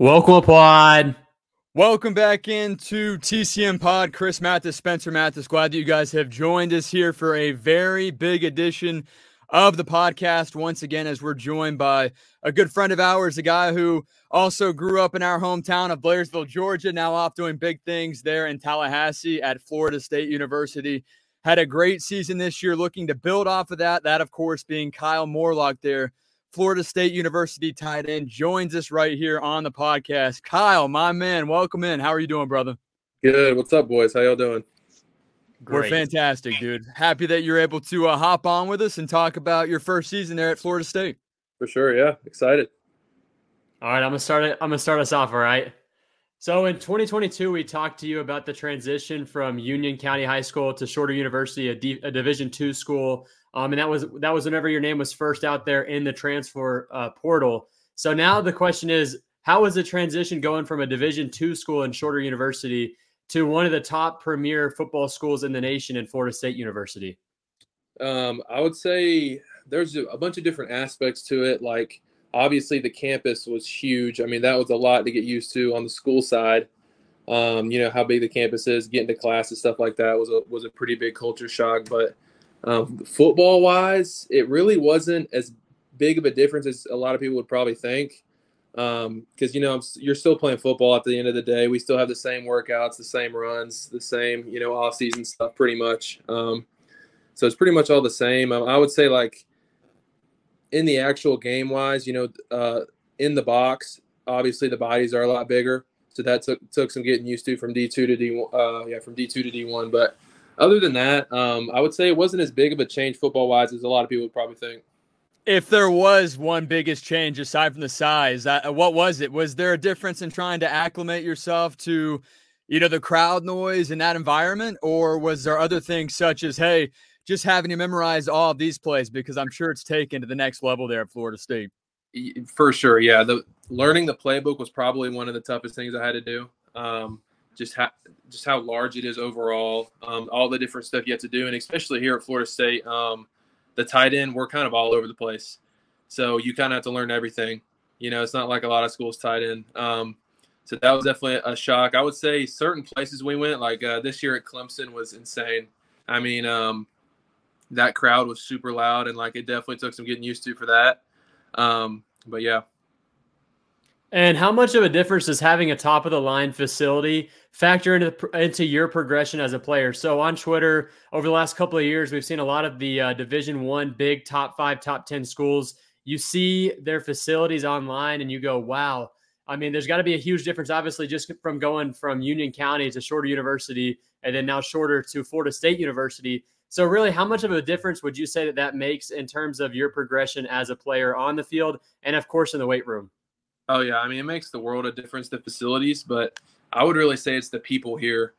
Welcome Pod. Welcome back into TCM Pod. Chris Mathis, Spencer Mathis. Glad that you guys have joined us here for a very big edition of the podcast. Once again, as we're joined by a good friend of ours, a guy who also grew up in our hometown of Blairsville, Georgia, now off doing big things there in Tallahassee at Florida State University. Had a great season this year, looking to build off of that. That, of course, being Kyle Morlock there Florida State University tight end, joins us right here on the podcast. Kyle, my man, welcome in. How are you doing, brother? Good. What's up, boys? How y'all doing? Great. We're fantastic, dude. Happy that you're able to uh, hop on with us and talk about your first season there at Florida State. For sure, yeah. Excited. All right, I'm gonna start it. I'm gonna start us off. All right. So in 2022, we talked to you about the transition from Union County High School to Shorter University, a, D, a Division two school um, and that was that was whenever your name was first out there in the transfer uh, portal. So now the question is, how was the transition going from a Division two school in Shorter University to one of the top premier football schools in the nation in Florida State University? Um, I would say there's a bunch of different aspects to it. Like obviously the campus was huge. I mean that was a lot to get used to on the school side. Um, you know how big the campus is, getting to class and stuff like that was a was a pretty big culture shock. But um, football wise, it really wasn't as big of a difference as a lot of people would probably think. Because um, you know you're still playing football at the end of the day. We still have the same workouts, the same runs, the same you know off season stuff, pretty much. Um, so it's pretty much all the same. I would say like in the actual game wise, you know, uh, in the box, obviously the bodies are a lot bigger, so that took took some getting used to from D two to D1, uh, yeah from D two to D one, but other than that, um, I would say it wasn't as big of a change football wise as a lot of people would probably think. If there was one biggest change aside from the size, uh, what was it? Was there a difference in trying to acclimate yourself to, you know, the crowd noise in that environment, or was there other things such as, hey, just having to memorize all of these plays because I'm sure it's taken to the next level there at Florida State. For sure, yeah. The learning the playbook was probably one of the toughest things I had to do. Um, just how just how large it is overall, um, all the different stuff you have to do, and especially here at Florida State, um, the tight end we're kind of all over the place, so you kind of have to learn everything. You know, it's not like a lot of schools tight end. Um, so that was definitely a shock. I would say certain places we went, like uh, this year at Clemson, was insane. I mean, um, that crowd was super loud, and like it definitely took some getting used to for that. Um, but yeah, and how much of a difference does having a top of the line facility factor into into your progression as a player? So on Twitter over the last couple of years, we've seen a lot of the uh, Division One big top five, top ten schools. You see their facilities online, and you go, "Wow!" I mean, there's got to be a huge difference, obviously, just from going from Union County to Shorter University, and then now Shorter to Florida State University. So, really, how much of a difference would you say that that makes in terms of your progression as a player on the field, and of course in the weight room? Oh yeah, I mean it makes the world a difference the facilities, but I would really say it's the people here.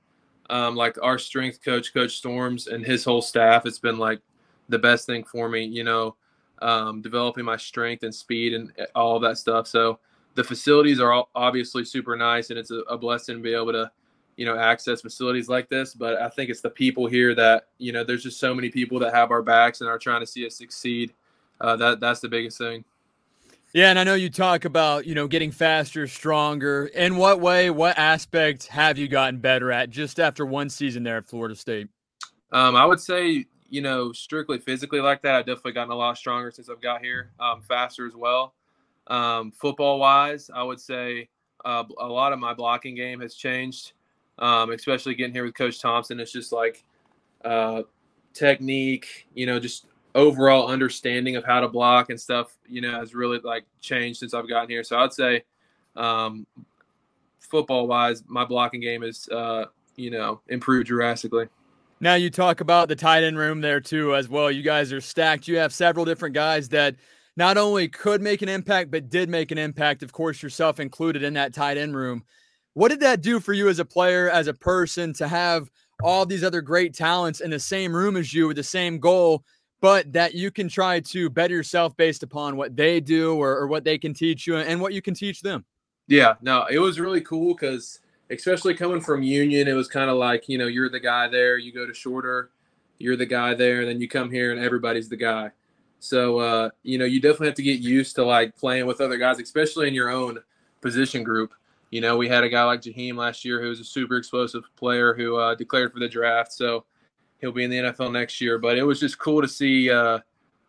Um, like our strength coach, Coach Storms, and his whole staff. It's been like the best thing for me, you know, um, developing my strength and speed and eh, all that stuff. So the facilities are obviously super nice, and it's a, a blessing to be able to, you know, access facilities like this. But I think it's the people here that you know. There's just so many people that have our backs and are trying to see us succeed. Uh, that that's the biggest thing. Yeah, and I know you talk about, you know, getting faster, stronger. In what way, what aspects have you gotten better at just after one season there at Florida State? Um, I would say, you know, strictly physically like that, I've definitely gotten a lot stronger since I've got here, um, faster as well. Um, football wise, I would say uh, a lot of my blocking game has changed, um, especially getting here with Coach Thomsen. It's just like uh, technique, you know, just overall understanding of how to block and stuff, you know, has really like changed since I've gotten here. So I'd say, um, football wise, my blocking game is, uh, you know, improved drastically. Now you talk about the tight end room there too, as well. You guys are stacked. You have several different guys that not only could make an impact, but did make an impact. Of course, yourself included in that tight end room. What did that do for you as a player, as a person, to have all these other great talents in the same room as you with the same goal? But that you can try to better yourself based upon what they do or, or what they can teach you and what you can teach them. Yeah, no, it was really cool because especially coming from Union, it was kind of like, you know, you're the guy there, you go to shorter, you're the guy there, and then you come here and everybody's the guy. So, uh, you know, you definitely have to get used to like playing with other guys, especially in your own position group. You know, we had a guy like Jaheim last year who was a super explosive player who uh, declared for the draft. So he'll be in the NFL next year. But it was just cool to see uh,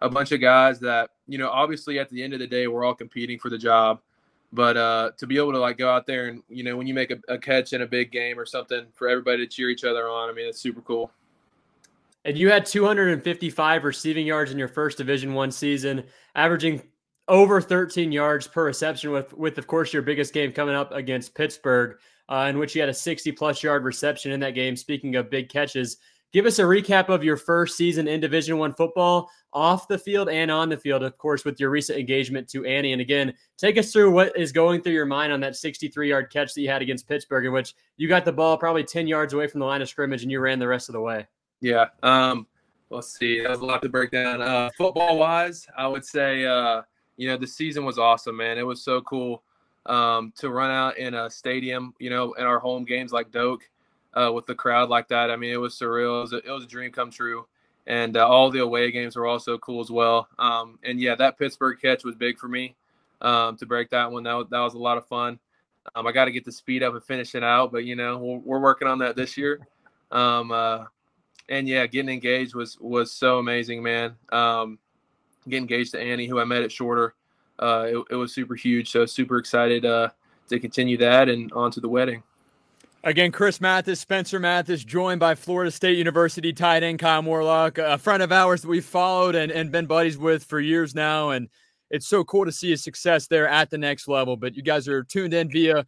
a bunch of guys that, you know, obviously at the end of the day, we're all competing for the job. But uh, to be able to like go out there and, you know, when you make a, a catch in a big game or something for everybody to cheer each other on, I mean, it's super cool. And you had 255 receiving yards in your first Division One season, averaging over 13 yards per reception. With with of course your biggest game coming up against Pittsburgh, uh, in which you had a 60 plus yard reception in that game. Speaking of big catches, give us a recap of your first season in Division One football, off the field and on the field. Of course, with your recent engagement to Annie. And again, take us through what is going through your mind on that 63 yard catch that you had against Pittsburgh, in which you got the ball probably 10 yards away from the line of scrimmage and you ran the rest of the way. Yeah. Um, let's see. That was a lot to break down. Uh, football wise, I would say, uh, you know, the season was awesome, man. It was so cool um, to run out in a stadium, you know, in our home games like Doak uh, with the crowd like that. I mean, it was surreal. It was a, it was a dream come true. And uh, all the away games were also cool as well. Um, and yeah, that Pittsburgh catch was big for me um, to break that one. That was, that was a lot of fun. Um, I got to get the speed up and finish it out, but you know, we're, we're working on that this year. Um, uh, and yeah, getting engaged was was so amazing, man. Um, getting engaged to Annie, who I met at Shorter, uh, it, it, was super huge. So super excited uh, to continue that and on to the wedding. Again, Chris Mathis, Spencer Mathis, joined by Florida State University tight end Kyle Morlock, a friend of ours that we've followed and, and been buddies with for years now. And it's so cool to see his success there at the next level. But you guys are tuned in via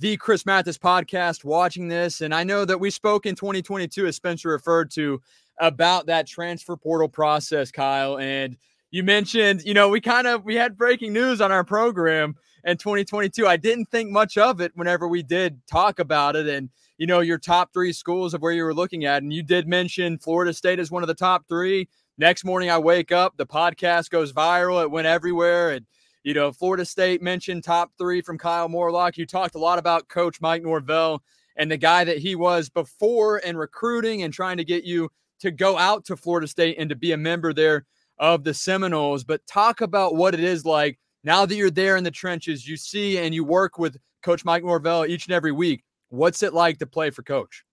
the Chris Mathis podcast watching this. And I know that we spoke in 2022, as Spencer referred to, about that transfer portal process, Kyle. And you mentioned, you know, we kind of we had breaking news on our program in 2022. I didn't think much of it whenever we did talk about it. And, you know, your top three schools of where you were looking at. And you did mention Florida State as one of the top three. Next morning I wake up, the podcast goes viral, it went everywhere. And you know, Florida State mentioned top three from Kyle Morlock. You talked a lot about Coach Mike Norvell and the guy that he was before and recruiting and trying to get you to go out to Florida State and to be a member there of the Seminoles. But talk about what it is like now that you're there in the trenches, you see and you work with Coach Mike Norvell each and every week. What's it like to play for Coach?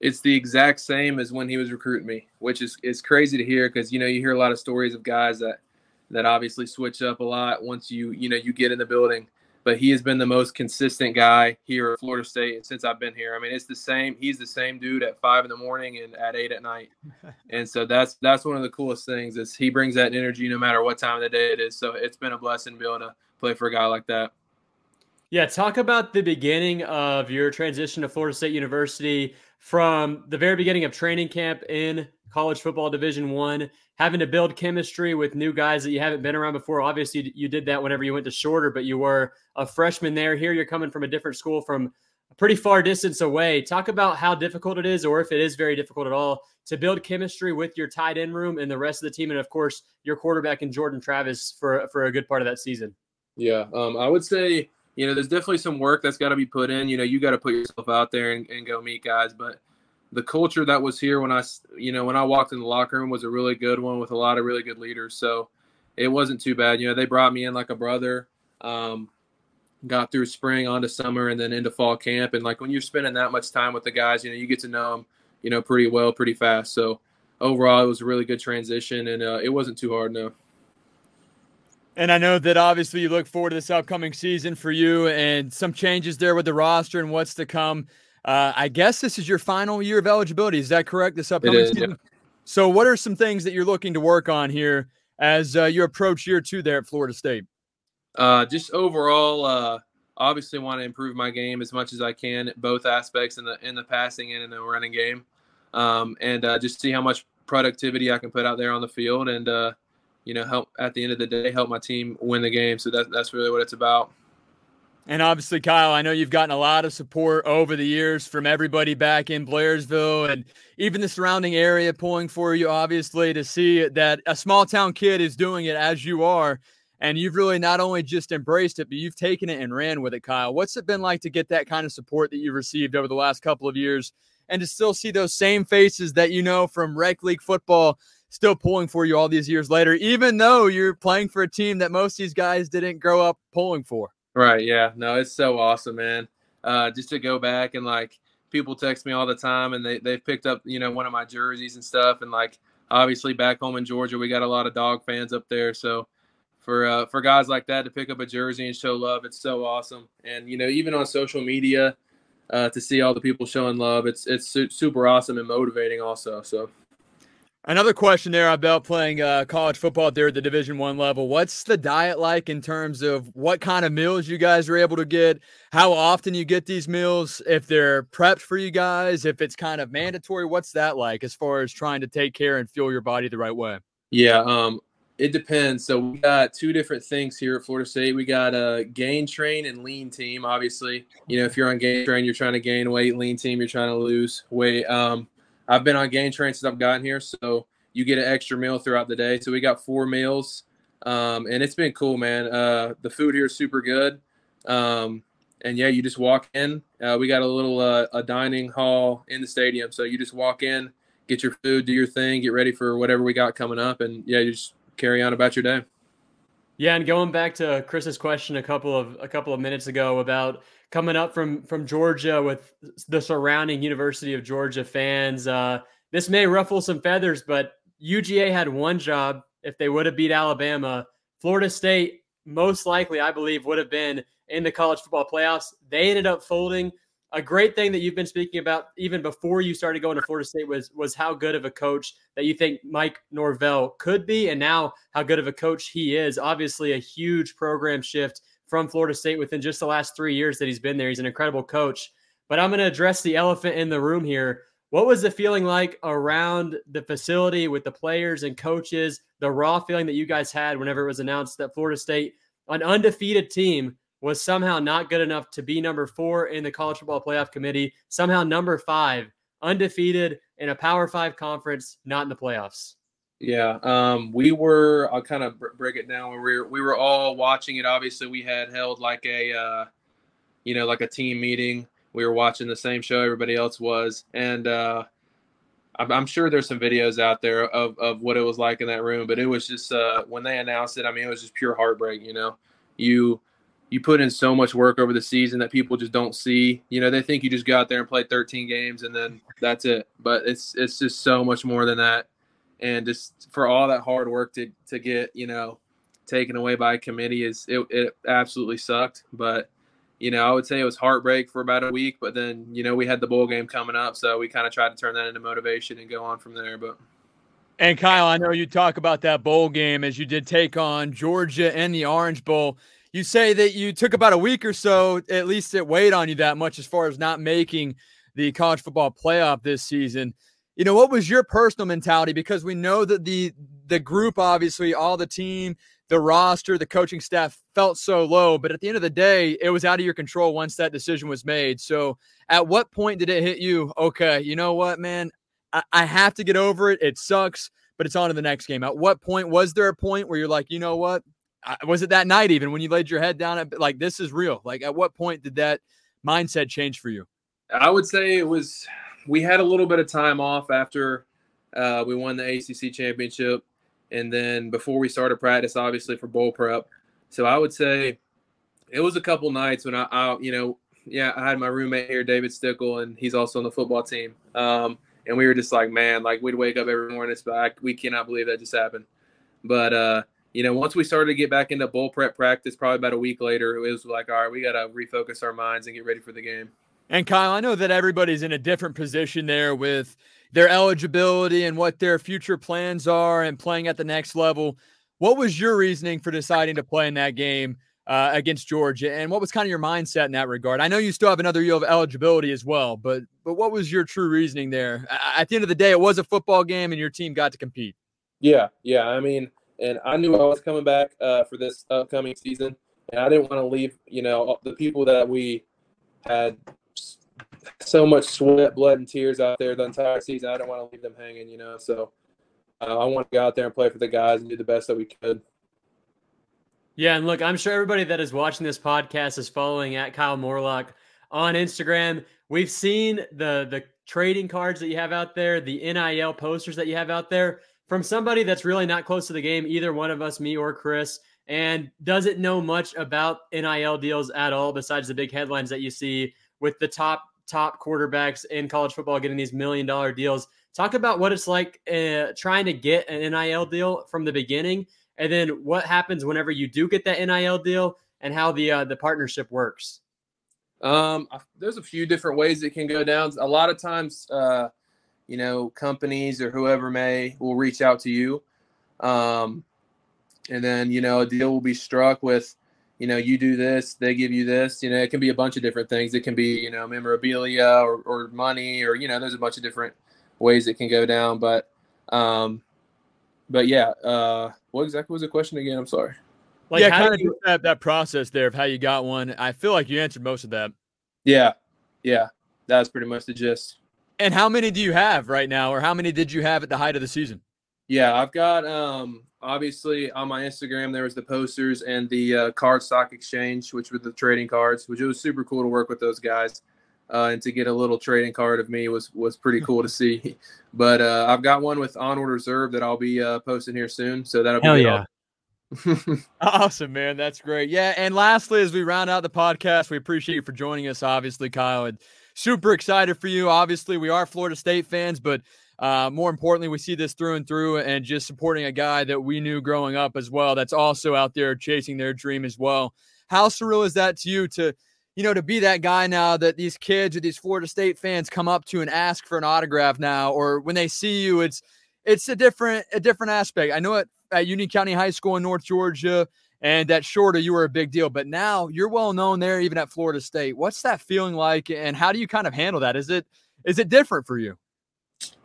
It's the exact same as when he was recruiting me, which is is crazy to hear because you know you hear a lot of stories of guys that that obviously switch up a lot once you you know you get in the building. But he has been the most consistent guy here at Florida State since I've been here. I mean, it's the same. He's the same dude at five in the morning and at eight at night. and so that's that's one of the coolest things is he brings that energy no matter what time of the day it is. So it's been a blessing to be able to play for a guy like that. Yeah, talk about the beginning of your transition to Florida State University from the very beginning of training camp in college football division one having to build chemistry with new guys that you haven't been around before. Obviously you did that whenever you went to shorter but you were a freshman there. Here you're coming from a different school from a pretty far distance away. Talk about how difficult it is or if it is very difficult at all to build chemistry with your tight end room and the rest of the team and of course your quarterback and jordan travis for for a good part of that season. Yeah um, i would say you know there's definitely some work that's got to be put in. You know you got to put yourself out there and, and go meet guys but the culture that was here when I, you know, when I walked in the locker room was a really good one with a lot of really good leaders. So it wasn't too bad. You know, they brought me in like a brother. Um, got through spring onto summer and then into fall camp. And like when you're spending that much time with the guys, you know, you get to know them, you know, pretty well, pretty fast. So overall, it was a really good transition and uh, it wasn't too hard. No. And I know that obviously you look forward to this upcoming season for you and some changes there with the roster and what's to come. Uh, I guess this is your final year of eligibility. Is that correct? This upcoming is, season. Yeah. So, what are some things that you're looking to work on here as uh, you approach year two there at Florida State? Uh, just overall, uh, obviously want to improve my game as much as I can, both aspects in the in the passing and in the running game, um, and uh, just see how much productivity I can put out there on the field, and uh, you know, help at the end of the day help my team win the game. So that, that's really what it's about. And obviously, Kyle, I know you've gotten a lot of support over the years from everybody back in Blairsville and even the surrounding area pulling for you, obviously, to see that a small town kid is doing it as you are. And you've really not only just embraced it, but you've taken it and ran with it, Kyle. What's it been like to get that kind of support that you've received over the last couple of years and to still see those same faces that you know from rec league football still pulling for you all these years later, even though you're playing for a team that most of these guys didn't grow up pulling for? Right. Yeah. No, it's so awesome, man. Uh, just to go back and like people text me all the time and they, they've picked up, you know, one of my jerseys and stuff. And like, obviously back home in Georgia, we got a lot of dog fans up there. So for, uh, for guys like that to pick up a jersey and show love, it's so awesome. And, you know, even on social media, uh, to see all the people showing love, it's, it's su- super awesome and motivating also. So Another question there about playing uh, college football there at the Division One level. What's the diet like in terms of what kind of meals you guys are able to get? How often you get these meals? If they're prepped for you guys? If it's kind of mandatory? What's that like as far as trying to take care and fuel your body the right way? Yeah, um, it depends. So we got two different things here at Florida State. We got a gain train and lean team. Obviously, you know if you're on gain train, you're trying to gain weight. Lean team, you're trying to lose weight. Um, I've been on gain train since I've gotten here, so you get an extra meal throughout the day. So we got four meals, um, and it's been cool, man. Uh, the food here is super good, um, and yeah, you just walk in. Uh, we got a little uh, a dining hall in the stadium, so you just walk in, get your food, do your thing, get ready for whatever we got coming up, and yeah, you just carry on about your day. Yeah, and going back to Chris's question a couple of a couple of minutes ago about coming up from from Georgia with the surrounding University of Georgia fans. Uh, this may ruffle some feathers, but UGA had one job. If they would have beat Alabama, Florida State most likely, I believe, would have been in the college football playoffs. They ended up folding. A great thing that you've been speaking about even before you started going to Florida State was was how good of a coach that you think Mike Norvell could be, and now how good of a coach he is. Obviously, a huge program shift from Florida State within just the last three years that he's been there. He's an incredible coach. But I'm going to address the elephant in the room here. What was the feeling like around the facility with the players and coaches? The raw feeling that you guys had whenever it was announced that Florida State, an undefeated team, was somehow not good enough to be number four in the college football playoff committee, somehow number five, undefeated in a Power Five conference, not in the playoffs. Yeah, um, we were. I'll kind of break it down. We were we were all watching it. Obviously, we had held like a, uh, you know, like a team meeting. We were watching the same show everybody else was, and uh, I'm, sure there's some videos out there of of what it was like in that room. But it was just uh, when they announced it. I mean, it was just pure heartbreak. You know, you you put in so much work over the season that people just don't see. You know, they think you just go out there and play 13 games and then that's it. But it's it's just so much more than that and just for all that hard work to to get you know taken away by a committee is it, it absolutely sucked but you know i would say it was heartbreak for about a week but then you know we had the bowl game coming up so we kind of tried to turn that into motivation and go on from there but and kyle i know you talk about that bowl game as you did take on georgia and the orange bowl you say that you took about a week or so at least it weighed on you that much as far as not making the college football playoff this season you know, what was your personal mentality? Because we know that the the group, obviously, all the team, the roster, the coaching staff felt so low, but at the end of the day, it was out of your control once that decision was made. So, at what point did it hit you? Okay, you know what, man, I, I have to get over it. It sucks, but it's on to the next game. At what point was there a point where you're like, you know what? Was it that night even when you laid your head down? At, like, this is real. Like, at what point did that mindset change for you? I would say it was we had a little bit of time off after uh, we won the ACC championship, and then before we started practice, obviously for bowl prep. So I would say it was a couple nights when I, I you know, yeah, I had my roommate here, David Stickle, and he's also on the football team. Um, and we were just like, man, like we'd wake up every morning, it's like we cannot believe that just happened. But uh, you know, once we started to get back into bull prep practice, probably about a week later, it was like, all right, we got to refocus our minds and get ready for the game. And Kyle, I know that everybody's in a different position there with their eligibility and what their future plans are and playing at the next level. What was your reasoning for deciding to play in that game uh, against Georgia, and what was kind of your mindset in that regard? I know you still have another year of eligibility as well, but but what was your true reasoning there? At the end of the day, it was a football game, and your team got to compete. Yeah, yeah. I mean, and I knew I was coming back uh, for this upcoming season, and I didn't want to leave. You know, the people that we had so much sweat, blood, and tears out there the entire season. I don't want to leave them hanging, you know. So uh, I want to go out there and play for the guys and do the best that we could. Yeah, and look, I'm sure everybody that is watching this podcast is following at Kyle Morlock on Instagram. We've seen the the trading cards that you have out there, the NIL posters that you have out there from somebody that's really not close to the game, either one of us, me or Chris. and doesn't know much about NIL deals at all, besides the big headlines that you see with the top top quarterbacks in college football getting these million dollar deals. Talk about what it's like uh, trying to get an NIL deal from the beginning, and then what happens whenever you do get that NIL deal, and how the uh, the partnership works. Um, there's a few different ways it can go down. A lot of times, uh, you know, companies or whoever may will reach out to you. Um, and then, you know, a deal will be struck with, you know, you do this, they give you this. You know, it can be a bunch of different things. It can be, you know, memorabilia or, or money or, you know, there's a bunch of different ways it can go down. But, um, but yeah, uh, what exactly was the question again? I'm sorry. Like yeah, kind of you, that, that process there of how you got one. I feel like you answered most of that. Yeah. Yeah. That's pretty much the gist. And how many do you have right now, or how many did you have at the height of the season? Yeah, I've got um obviously on my Instagram there was the posters and the uh, card stock exchange, which were the trading cards, which it was super cool to work with those guys. Uh, and to get a little trading card of me was was pretty cool to see. But uh, I've got one with onward reserve that I'll be uh, posting here soon. So that'll Hell be yeah. awesome, man. That's great. Yeah. And lastly, as we round out the podcast, we appreciate you for joining us, obviously, Kyle. And super excited for you. Obviously, we are Florida State fans, but uh, more importantly, we see this through and through and just supporting a guy that we knew growing up as well that's also out there chasing their dream as well. How surreal is that to you to, you know, to be that guy now that these kids or these Florida State fans come up to and ask for an autograph now, or when they see you, it's it's a different a different aspect. I know it at Union County High School in North Georgia and at Shorter, you were a big deal, but now you're well known there, even at Florida State. What's that feeling like, and how do you kind of handle that? Is it is it different for you?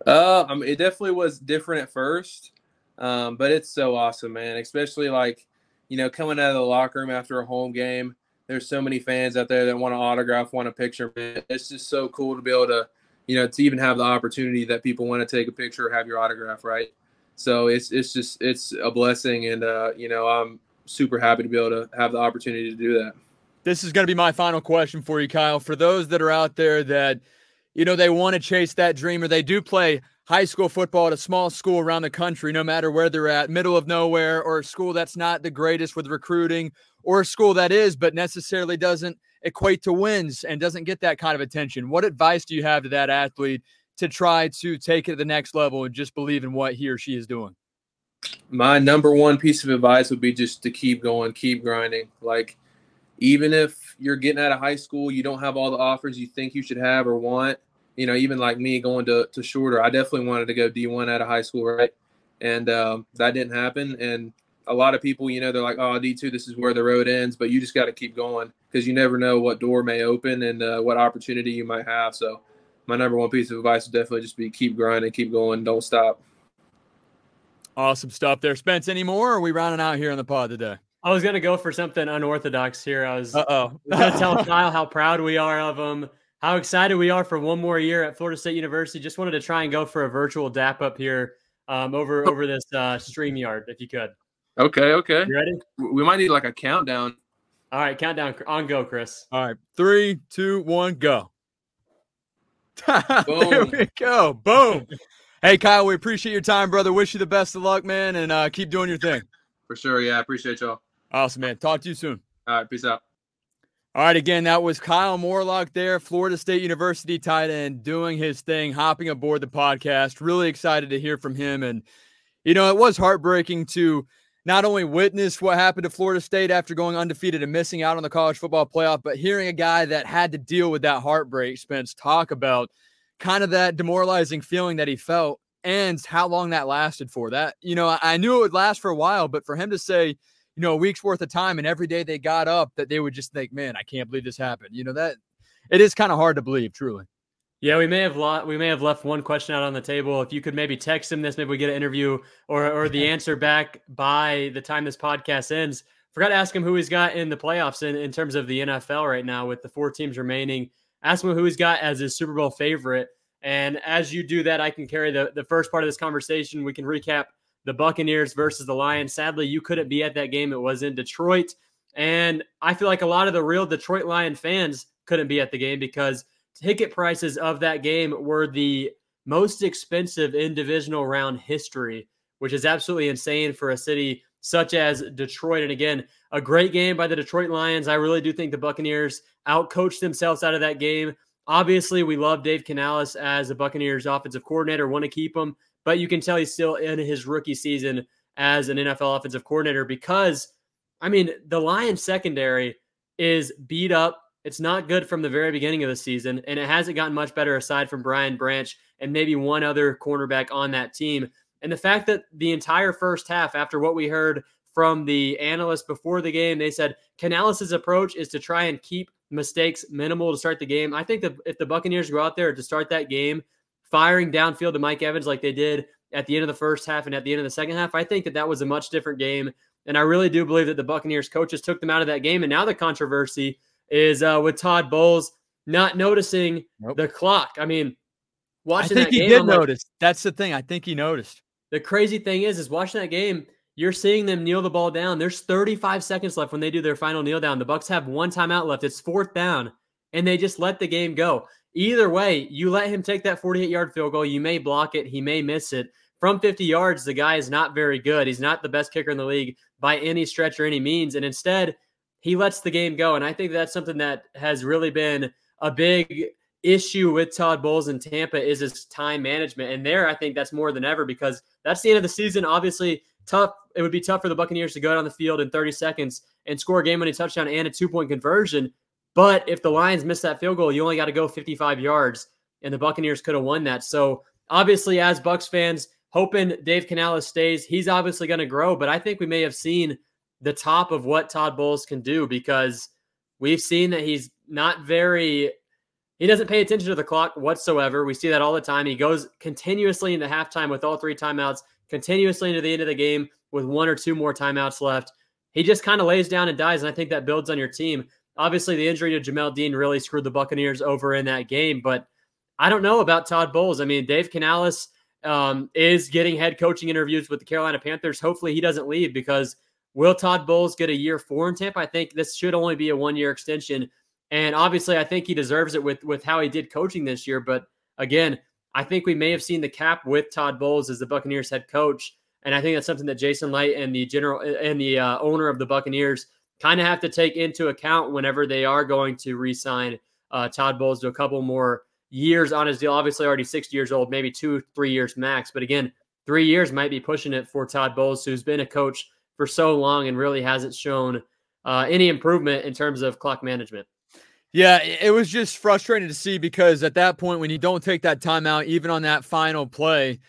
Uh, I mean, it definitely was different at first, um, but it's so awesome, man. Especially like you know coming out of the locker room after a home game. There's so many fans out there that want to autograph, want a picture. Man. It's just so cool to be able to, you know, to even have the opportunity that people want to take a picture have your autograph, right? So it's it's just it's a blessing, and uh, you know I'm super happy to be able to have the opportunity to do that. This is going to be my final question for you, Kyle. For those that are out there that you know they want to chase that dream, or they do play high school football at a small school around the country, no matter where they're at, middle of nowhere, or a school that's not the greatest with recruiting, or a school that is, but necessarily doesn't equate to wins and doesn't get that kind of attention. What advice do you have to that athlete to try to take it to the next level and just believe in what he or she is doing? My number one piece of advice would be just to keep going, keep grinding. Like, even if you're getting out of high school, you don't have all the offers you think you should have or want. You know, even like me going to, to shorter, I definitely wanted to go D1 out of high school, right? And um, that didn't happen. And a lot of people, you know, they're like, oh, D2, this is where the road ends. But you just got to keep going because you never know what door may open and uh, what opportunity you might have. So, my number one piece of advice would definitely just be keep grinding, keep going, don't stop. Awesome stuff there. Spence, any more? are we rounding out here on the pod today? I was gonna go for something unorthodox here. I was Uh-oh. gonna tell Kyle how proud we are of him, how excited we are for one more year at Florida State University. Just wanted to try and go for a virtual dap up here um, over over this uh, StreamYard, if you could. Okay, okay. You ready? We might need like a countdown. All right, countdown on go, Chris. All right, three, two, one, go. there we go. Boom. Hey, Kyle, we appreciate your time, brother. Wish you the best of luck, man, and uh, keep doing your thing. For sure. Yeah, I appreciate y'all. Awesome, man. Talk to you soon. All right. Peace out. All right, again, that was Kyle Morlock there, Florida State University tight end, doing his thing, hopping aboard the podcast. Really excited to hear from him. And, you know, it was heartbreaking to not only witness what happened to Florida State after going undefeated and missing out on the college football playoff, but hearing a guy that had to deal with that heartbreak, Spence, talk about kind of that demoralizing feeling that he felt and how long that lasted for. That, you know, I knew it would last for a while, but for him to say, you know, a week's worth of time and every day they got up that they would just think, man, I can't believe this happened. You know, that it is kind of hard to believe, truly. Yeah, we may have lo- we may have left one question out on the table. If you could maybe text him this, maybe we get an interview or or the answer back by the time this podcast ends. Forgot to ask him who he's got in the playoffs in, in terms of the NFL right now with the four teams remaining. Ask him who he's got as his Super Bowl favorite. And as you do that, I can carry the, the first part of this conversation. We can recap the Buccaneers versus the Lions. Sadly, you couldn't be at that game. It was in Detroit. And I feel like a lot of the real Detroit Lion fans couldn't be at the game because ticket prices of that game were the most expensive in divisional round history, which is absolutely insane for a city such as Detroit. And again, a great game by the Detroit Lions. I really do think the Buccaneers outcoached themselves out of that game. Obviously, we love Dave Canales as a Buccaneers offensive coordinator, want to keep him, but you can tell he's still in his rookie season as an NFL offensive coordinator because, I mean, the Lions secondary is beat up. It's not good from the very beginning of the season, and it hasn't gotten much better aside from Brian Branch and maybe one other cornerback on that team. And the fact that the entire first half, after what we heard from the analysts before the game, they said Canales' approach is to try and keep mistakes minimal to start the game. I think that if the Buccaneers go out there to start that game, firing downfield to Mike Evans like they did at the end of the first half and at the end of the second half, I think that that was a much different game. And I really do believe that the Buccaneers coaches took them out of that game. And now the controversy is uh, with Todd Bowles not noticing nope. the clock. I mean, watching I think he game, did notice. That's the thing. I think he noticed. The crazy thing is, is watching that game, you're seeing them kneel the ball down. There's 35 seconds left when they do their final kneel down. The Bucks have one timeout left. It's fourth down, and they just let the game go. Either way, you let him take that 48 yard field goal. You may block it. He may miss it. From 50 yards, the guy is not very good. He's not the best kicker in the league by any stretch or any means. And instead, he lets the game go. And I think that's something that has really been a big issue with Todd Bowles in Tampa is his time management. And there, I think that's more than ever because that's the end of the season. Obviously, tough. It would be tough for the Buccaneers to go down the field in 30 seconds and score a game-winning touchdown and a two-point conversion. But if the Lions miss that field goal, you only got to go 55 yards, and the Buccaneers could have won that. So obviously, as Bucks fans, hoping Dave Canales stays, he's obviously going to grow. But I think we may have seen the top of what Todd Bowles can do because we've seen that he's not very he doesn't pay attention to the clock whatsoever. We see that all the time. He goes continuously into halftime with all three timeouts, continuously into the end of the game with one or two more timeouts left. He just kind of lays down and dies, and I think that builds on your team. Obviously, the injury to Jamel Dean really screwed the Buccaneers over in that game, but I don't know about Todd Bowles. I mean, Dave Canales um, is getting head coaching interviews with the Carolina Panthers. Hopefully, he doesn't leave because will Todd Bowles get a year four in Tampa? I think this should only be a one year extension and obviously, I think he deserves it with with how he did coaching this year. But again, I think we may have seen the cap with Todd Bowles as the Buccaneers head coach, and I think that's something that Jason Licht and the general and the uh, owner of the Buccaneers kind of have to take into account whenever they are going to re-sign uh, Todd Bowles to a couple more years on his deal. Obviously, already 60 years old, maybe two, three years max. But again, three years might be pushing it for Todd Bowles, who's been a coach for so long and really hasn't shown uh, any improvement in terms of clock management. Yeah, it was just frustrating to see because at that point, when you don't take that timeout, even on that final play,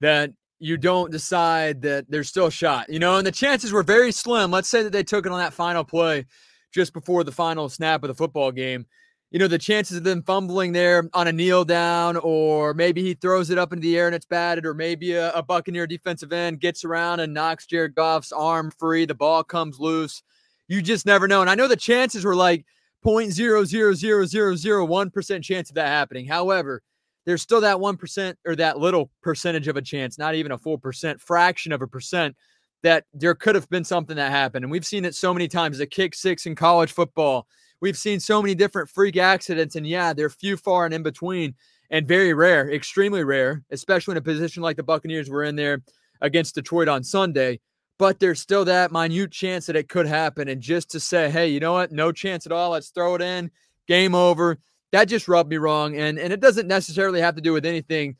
that you don't decide that there's still a shot, you know, and the chances were very slim. Let's say that they took it on that final play just before the final snap of the football game. You know, the chances of them fumbling there on a kneel down, or maybe he throws it up into the air and it's batted, or maybe a, a Buccaneer defensive end gets around and knocks Jared Goff's arm free. The ball comes loose. You just never know. And I know the chances were like, 0.0000001% chance of that happening. However, there's still that 1% or that little percentage of a chance, not even a full percent, fraction of a percent that there could have been something that happened. And we've seen it so many times a kick six in college football. We've seen so many different freak accidents. And yeah, they're few, far, and in between, and very rare, extremely rare, especially in a position like the Buccaneers were in there against Detroit on Sunday but there's still that minute chance that it could happen. And just to say, hey, you know what? No chance at all. Let's throw it in. Game over. That just rubbed me wrong. And and it doesn't necessarily have to do with anything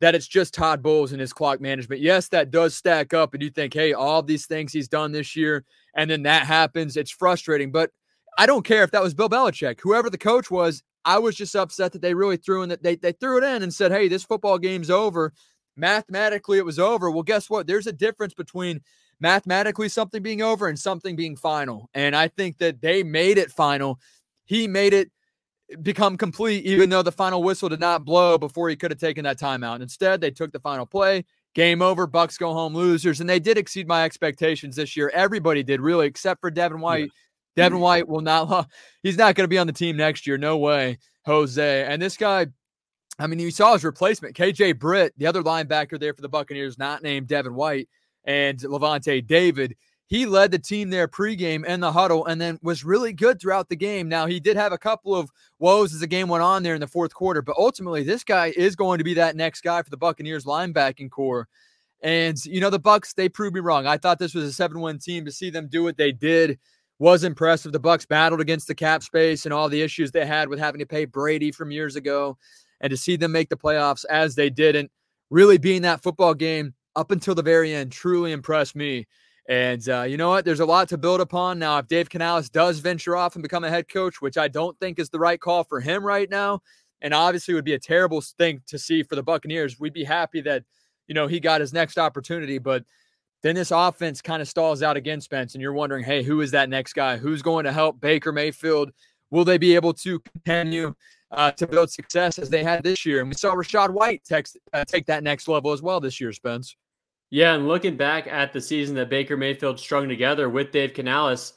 that it's just Todd Bowles and his clock management. Yes, that does stack up, and you think, hey, all these things he's done this year, and then that happens. It's frustrating. But I don't care if that was Bill Belichick, whoever the coach was. I was just upset that they really threw in that they, they threw it in and said, hey, this football game's over. Mathematically, it was over. Well, guess what? There's a difference between mathematically something being over and something being final. And I think that they made it final. He made it become complete, even though the final whistle did not blow before he could have taken that timeout. Instead, they took the final play. Game over. Bucks go home losers, and they did exceed my expectations this year. Everybody did, really, except for Devin White. Yeah. Devin White will not. He's not going to be on the team next year. No way, Jose. And this guy, I mean, you saw his replacement, KJ Britt, the other linebacker there for the Buccaneers, not named Devin White and Lavonte David. He led the team there pregame and the huddle and then was really good throughout the game. Now, he did have a couple of woes as the game went on there in the fourth quarter, but ultimately, this guy is going to be that next guy for the Buccaneers linebacking core. And you know, the Bucks, they proved me wrong. I thought this was a 7 1 team. To see them do what they did was impressive. The Bucks battled against the cap space and all the issues they had with having to pay Brady from years ago. And to see them make the playoffs as they did and really being that football game up until the very end, truly impressed me. And uh, you know what? There's a lot to build upon. Now, if Dave Canales does venture off and become a head coach, which I don't think is the right call for him right now, and obviously would be a terrible thing to see for the Buccaneers, we'd be happy that you know, he got his next opportunity. But then this offense kind of stalls out again, Spence, and you're wondering, hey, who is that next guy? Who's going to help Baker Mayfield? Will they be able to continue uh, to build success as they had this year? And we saw Rachaad White text, uh, take that next level as well this year, Spence. Yeah, and looking back at the season that Baker Mayfield strung together with Dave Canales,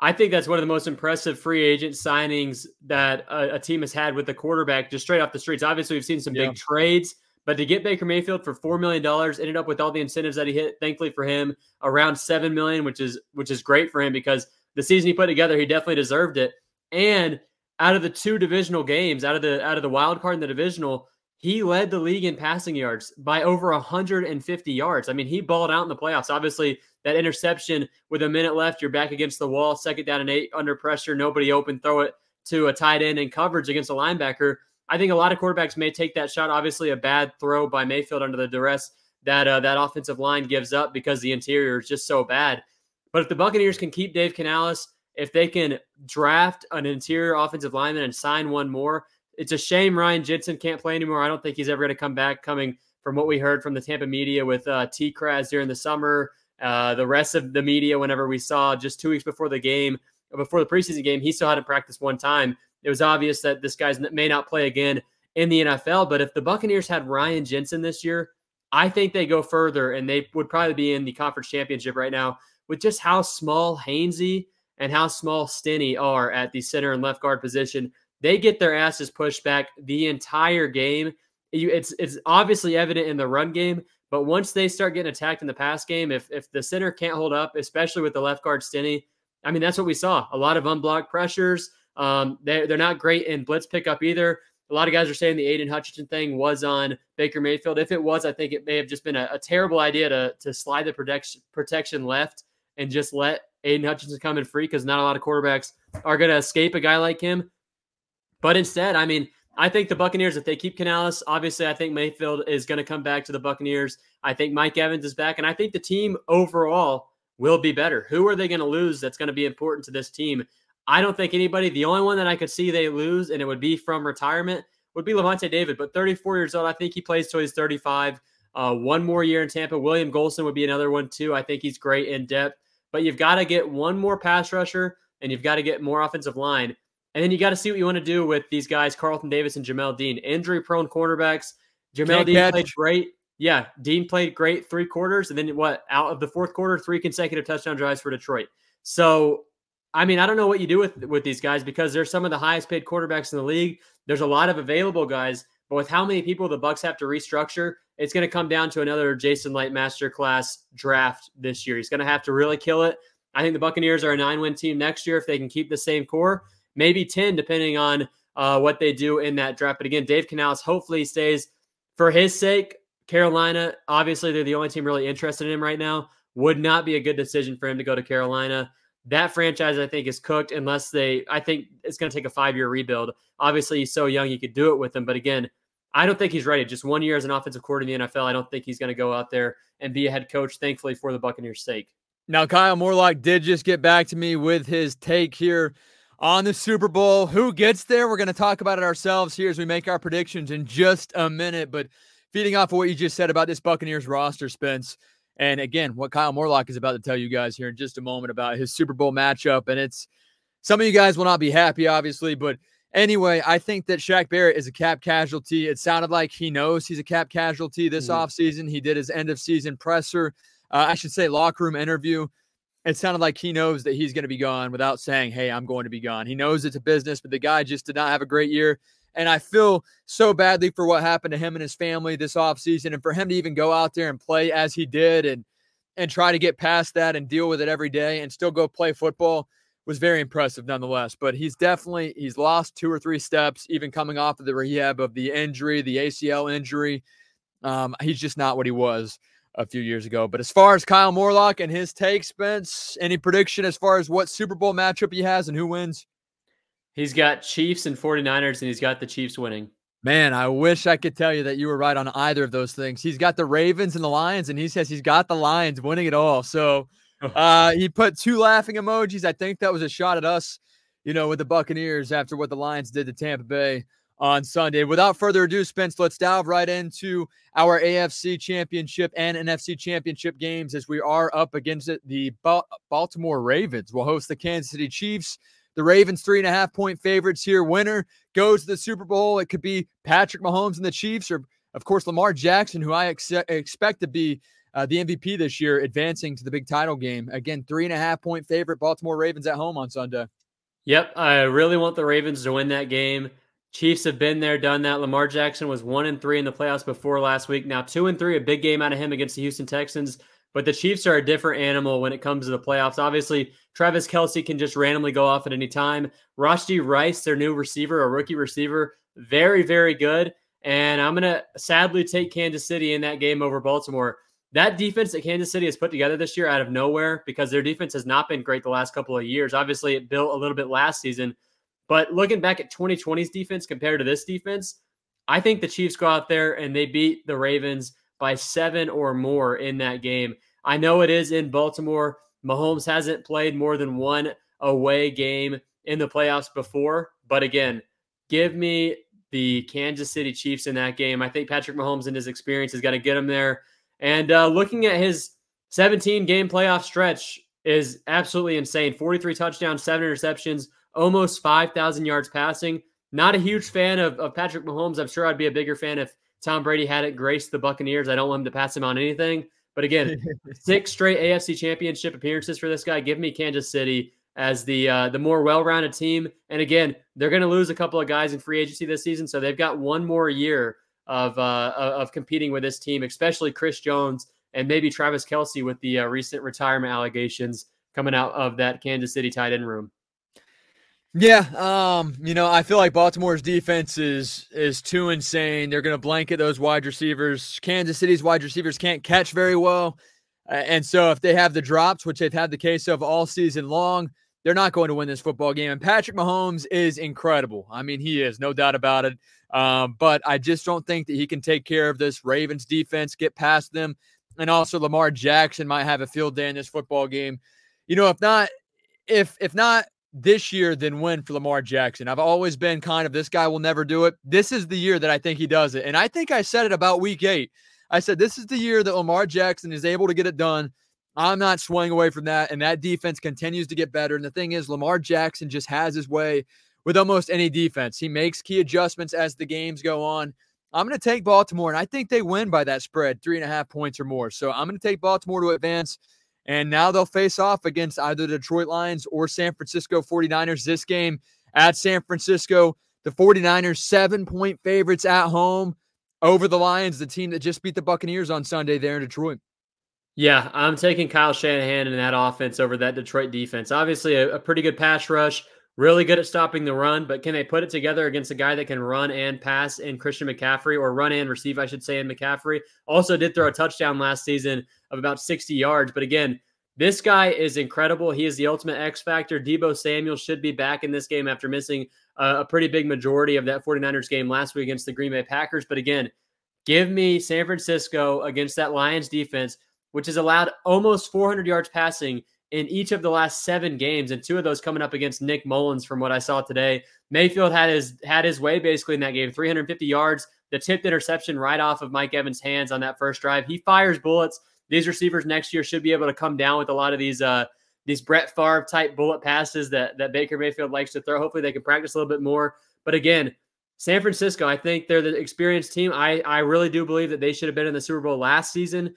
I think that's one of the most impressive free agent signings that a, a team has had with the quarterback just straight off the streets. Obviously, we've seen some yeah. big trades but to get Baker Mayfield for four million dollars, ended up with all the incentives that he hit. Thankfully for him, around seven million, which is which is great for him because the season he put together, he definitely deserved it. And out of the two divisional games, out of the out of the wild card in the divisional, he led the league in passing yards by over 150 yards. I mean, he balled out in the playoffs. Obviously, that interception with a minute left, you're back against the wall, second down and eight under pressure, nobody open, throw it to a tight end in coverage against a linebacker. I think a lot of quarterbacks may take that shot. Obviously, a bad throw by Mayfield under the duress that uh, that offensive line gives up because the interior is just so bad. But if the Buccaneers can keep Dave Canales, if they can draft an interior offensive lineman and sign one more, it's a shame Ryan Jensen can't play anymore. I don't think he's ever going to come back. Coming from what we heard from the Tampa media with uh, T. Kraz during the summer, uh, the rest of the media, whenever we saw just two weeks before the game, before the preseason game, he still hadn't practiced one time it was obvious that this guy may not play again in the NFL. But if the Buccaneers had Ryan Jensen this year, I think they go further and they would probably be in the conference championship right now with just how small Hainsey and how small Stinnie are at the center and left guard position. They get their asses pushed back the entire game. It's it's obviously evident in the run game, but once they start getting attacked in the pass game, if if the center can't hold up, especially with the left guard Stinnie, I mean that's what we saw. A lot of unblocked pressures. Um, they, they're not great in blitz pickup either. A lot of guys are saying the Aidan Hutchinson thing was on Baker Mayfield. If it was, I think it may have just been a, a terrible idea to, to slide the protection, protection left and just let Aidan Hutchinson come in free because not a lot of quarterbacks are going to escape a guy like him. But instead, I mean, I think the Buccaneers, if they keep Canales, obviously, I think Mayfield is going to come back to the Buccaneers. I think Mike Evans is back, and I think the team overall will be better. Who are they going to lose that's going to be important to this team? I don't think anybody, the only one that I could see they lose, and it would be from retirement, would be Lavonte David. But 34 years old, I think he plays till he's 35. Uh, one more year in Tampa. William Gholston would be another one, too. I think he's great in depth. But you've got to get one more pass rusher, and you've got to get more offensive line. And then you got to see what you want to do with these guys, Carlton Davis and Jamel Dean. Injury prone cornerbacks. Jamel Can't Dean catch. played great. Yeah, Dean played great three quarters. And then what? Out of the fourth quarter, three consecutive touchdown drives for Detroit. So I mean, I don't know what you do with with these guys because they're some of the highest paid quarterbacks in the league. There's a lot of available guys, but with how many people the Bucks have to restructure, it's going to come down to another Jason Licht masterclass draft this year. He's going to have to really kill it. I think the Buccaneers are a nine win team next year if they can keep the same core, maybe ten depending on uh, what they do in that draft. But again, Dave Canales hopefully stays for his sake. Carolina, obviously, they're the only team really interested in him right now. Would not be a good decision for him to go to Carolina that franchise I think is cooked unless they I think it's going to take a 5-year rebuild. Obviously he's so young you could do it with him, but again, I don't think he's ready. Just 1 year as an offensive coordinator in the NFL, I don't think he's going to go out there and be a head coach thankfully for the Buccaneers' sake. Now Kyle Morlock did just get back to me with his take here on the Super Bowl. Who gets there? We're going to talk about it ourselves here as we make our predictions in just a minute, but feeding off of what you just said about this Buccaneers roster, Spence. And again, what Kyle Morlock is about to tell you guys here in just a moment about his Super Bowl matchup. And it's some of you guys will not be happy, obviously, but anyway, I think that Shaq Barrett is a cap casualty. It sounded like he knows he's a cap casualty this mm-hmm. offseason. He did his end of season presser, uh, I should say, locker room interview. It sounded like he knows that he's going to be gone without saying, Hey, I'm going to be gone. He knows it's a business, but the guy just did not have a great year. And I feel so badly for what happened to him and his family this offseason and for him to even go out there and play as he did and and try to get past that and deal with it every day and still go play football was very impressive nonetheless. But he's definitely he's lost two or three steps, even coming off of the rehab of the injury, the ACL injury. Um, he's just not what he was a few years ago. But as far as Kyle Morlock and his take, Spence, any prediction as far as what Super Bowl matchup he has and who wins? He's got Chiefs and 49ers, and he's got the Chiefs winning. Man, I wish I could tell you that you were right on either of those things. He's got the Ravens and the Lions, and he says he's got the Lions winning it all. So uh, he put two laughing emojis. I think that was a shot at us, you know, with the Buccaneers after what the Lions did to Tampa Bay on Sunday. Without further ado, Spence, let's dive right into our AFC Championship and NFC Championship games as we are up against it. The Baltimore Ravens will host the Kansas City Chiefs. The Ravens, three and a half point favorites here. Winner goes to the Super Bowl. It could be Patrick Mahomes and the Chiefs, or, of course, Lamar Jackson, who I ex- expect to be uh, the MVP this year, advancing to the big title game. Again, three and a half point favorite. Baltimore Ravens at home on Sunday. Yep. I really want the Ravens to win that game. Chiefs have been there, done that. Lamar Jackson was one and three in the playoffs before last week. Now two and three, a big game out of him against the Houston Texans. But the Chiefs are a different animal when it comes to the playoffs. Obviously, Travis Kelce can just randomly go off at any time. Rashee Rice, their new receiver, a rookie receiver, very, very good. And I'm going to sadly take Kansas City in that game over Baltimore. That defense that Kansas City has put together this year out of nowhere because their defense has not been great the last couple of years. Obviously, it built a little bit last season. But looking back at 2020's defense compared to this defense, I think the Chiefs go out there and they beat the Ravens by seven or more in that game. I know it is in Baltimore. Mahomes hasn't played more than one away game in the playoffs before. But again, give me the Kansas City Chiefs in that game. I think Patrick Mahomes and his experience is going to get him there. And uh, looking at his 17 game playoff stretch is absolutely insane 43 touchdowns, seven interceptions, almost 5,000 yards passing. Not a huge fan of, of Patrick Mahomes. I'm sure I'd be a bigger fan if Tom Brady had it graced the Buccaneers. I don't want him to pass him on anything. But again, six straight AFC Championship appearances for this guy. Give me Kansas City as the uh, the more well-rounded team. And again, they're going to lose a couple of guys in free agency this season, so they've got one more year of uh, of competing with this team, especially Chris Jones and maybe Travis Kelce with the uh, recent retirement allegations coming out of that Kansas City tight end room. Yeah, um, you know, I feel like Baltimore's defense is is too insane. They're going to blanket those wide receivers. Kansas City's wide receivers can't catch very well, uh, and so if they have the drops, which they've had the case of all season long, they're not going to win this football game. And Patrick Mahomes is incredible. I mean, he is no doubt about it. Um, but I just don't think that he can take care of this Ravens defense, get past them, and also Lamar Jackson might have a field day in this football game. You know, if not, if if not this year than win for Lamar Jackson. I've always been kind of this guy will never do it. This is the year that I think he does it. And I think I said it about week eight. I said, this is the year that Lamar Jackson is able to get it done. I'm not swaying away from that. And that defense continues to get better. And the thing is, Lamar Jackson just has his way with almost any defense. He makes key adjustments as the games go on. I'm going to take Baltimore, and I think they win by that spread, three and a half points or more. So I'm going to take Baltimore to advance. And now they'll face off against either the Detroit Lions or San Francisco 49ers this game at San Francisco. The 49ers, seven point favorites at home over the Lions, the team that just beat the Buccaneers on Sunday there in Detroit. Yeah, I'm taking Kyle Shanahan and that offense over that Detroit defense. Obviously, a, a pretty good pass rush, really good at stopping the run, but can they put it together against a guy that can run and pass in Christian McCaffrey or run and receive, I should say, in McCaffrey? Also, did throw a touchdown last season of about 60 yards. But again, this guy is incredible. He is the ultimate X factor. Deebo Samuel should be back in this game after missing a, a pretty big majority of that 49ers game last week against the Green Bay Packers. But again, give me San Francisco against that Lions defense, which has allowed almost 400 yards passing in each of the last seven games, and two of those coming up against Nick Mullens. From what I saw today, Mayfield had his had his way basically in that game. 350 yards, the tipped interception right off of Mike Evans' hands on that first drive. He fires bullets. These receivers next year should be able to come down with a lot of these uh, these Brett Favre type bullet passes that that Baker Mayfield likes to throw. Hopefully, they can practice a little bit more. But again, San Francisco, I think they're the experienced team. I I really do believe that they should have been in the Super Bowl last season.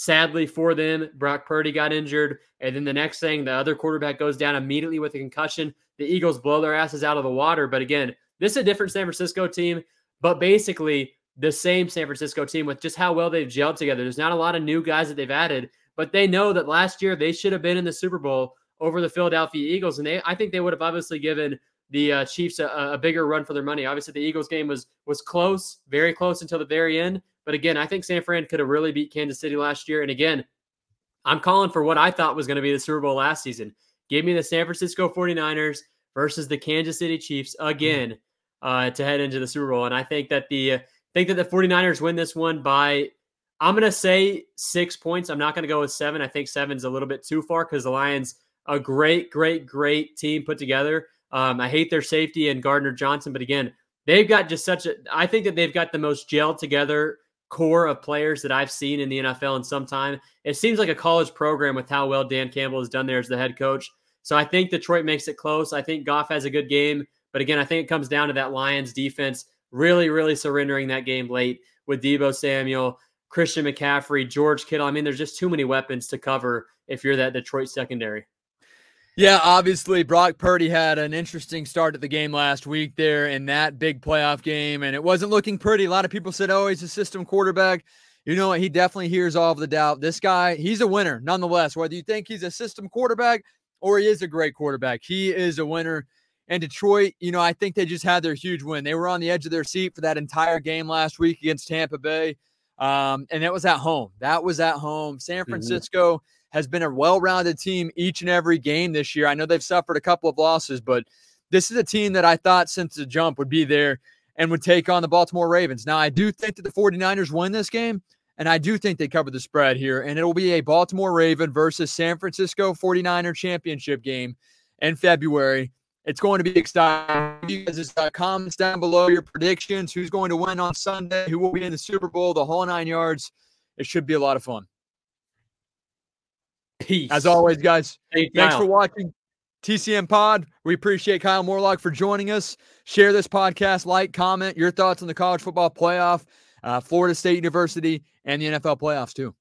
Sadly for them, Brock Purdy got injured. And then the next thing, the other quarterback goes down immediately with a concussion. The Eagles blow their asses out of the water. But again, this is a different San Francisco team. But basically, the same San Francisco team with just how well they've gelled together. There's not a lot of new guys that they've added, but they know that last year they should have been in the Super Bowl over the Philadelphia Eagles. And they, I think they would have obviously given the uh, Chiefs a, a, bigger run for their money. Obviously, the Eagles game was was close, very close until the very end. But again, I think San Fran could have really beat Kansas City last year. And again, I'm calling for what I thought was going to be the Super Bowl last season. Give me the San Francisco 49ers versus the Kansas City Chiefs again uh, to head into the Super Bowl. And I think that the uh, think that the 49ers win this one by I'm going to say 6 points. I'm not going to go with 7. I think 7's a little bit too far cuz the Lions a great great great team put together. Um, I hate their safety and Gardner Johnson, but again, they've got just such a I think that they've got the most gelled together core of players that I've seen in the NFL in some time. It seems like a college program with how well Dan Campbell has done there as the head coach. So I think Detroit makes it close. I think Goff has a good game. But again, I think it comes down to that Lions defense really, really surrendering that game late with Deebo Samuel, Christian McCaffrey, George Kittle. I mean, there's just too many weapons to cover if you're that Detroit secondary. Yeah, obviously, Brock Purdy had an interesting start at the game last week there in that big playoff game, and it wasn't looking pretty. A lot of people said, oh, he's a system quarterback. You know what? He definitely hears all of the doubt. This guy, he's a winner nonetheless. Whether you think he's a system quarterback or he is a great quarterback, he is a winner. And Detroit, you know, I think they just had their huge win. They were on the edge of their seat for that entire game last week against Tampa Bay. Um, and that was at home. That was at home. San mm-hmm. Francisco mm-hmm. Has been a well rounded team each and every game this year. I know they've suffered a couple of losses, but this is a team that I thought since the jump would be there and would take on the Baltimore Ravens. Now, I do think that the 49ers win this game, and I do think they cover the spread here, and it'll be a Baltimore Raven versus San Francisco 49er championship game in February. It's going to be exciting. You guys uh, comments down below your predictions. Who's going to win on Sunday? Who will be in the Super Bowl? The whole nine yards. It should be a lot of fun. Peace. As always, guys. Hey, thanks for watching TCM Pod. We appreciate Kyle Morlock for joining us. Share this podcast, like, comment your thoughts on the college football playoff, uh, Florida State University, and the NFL playoffs too.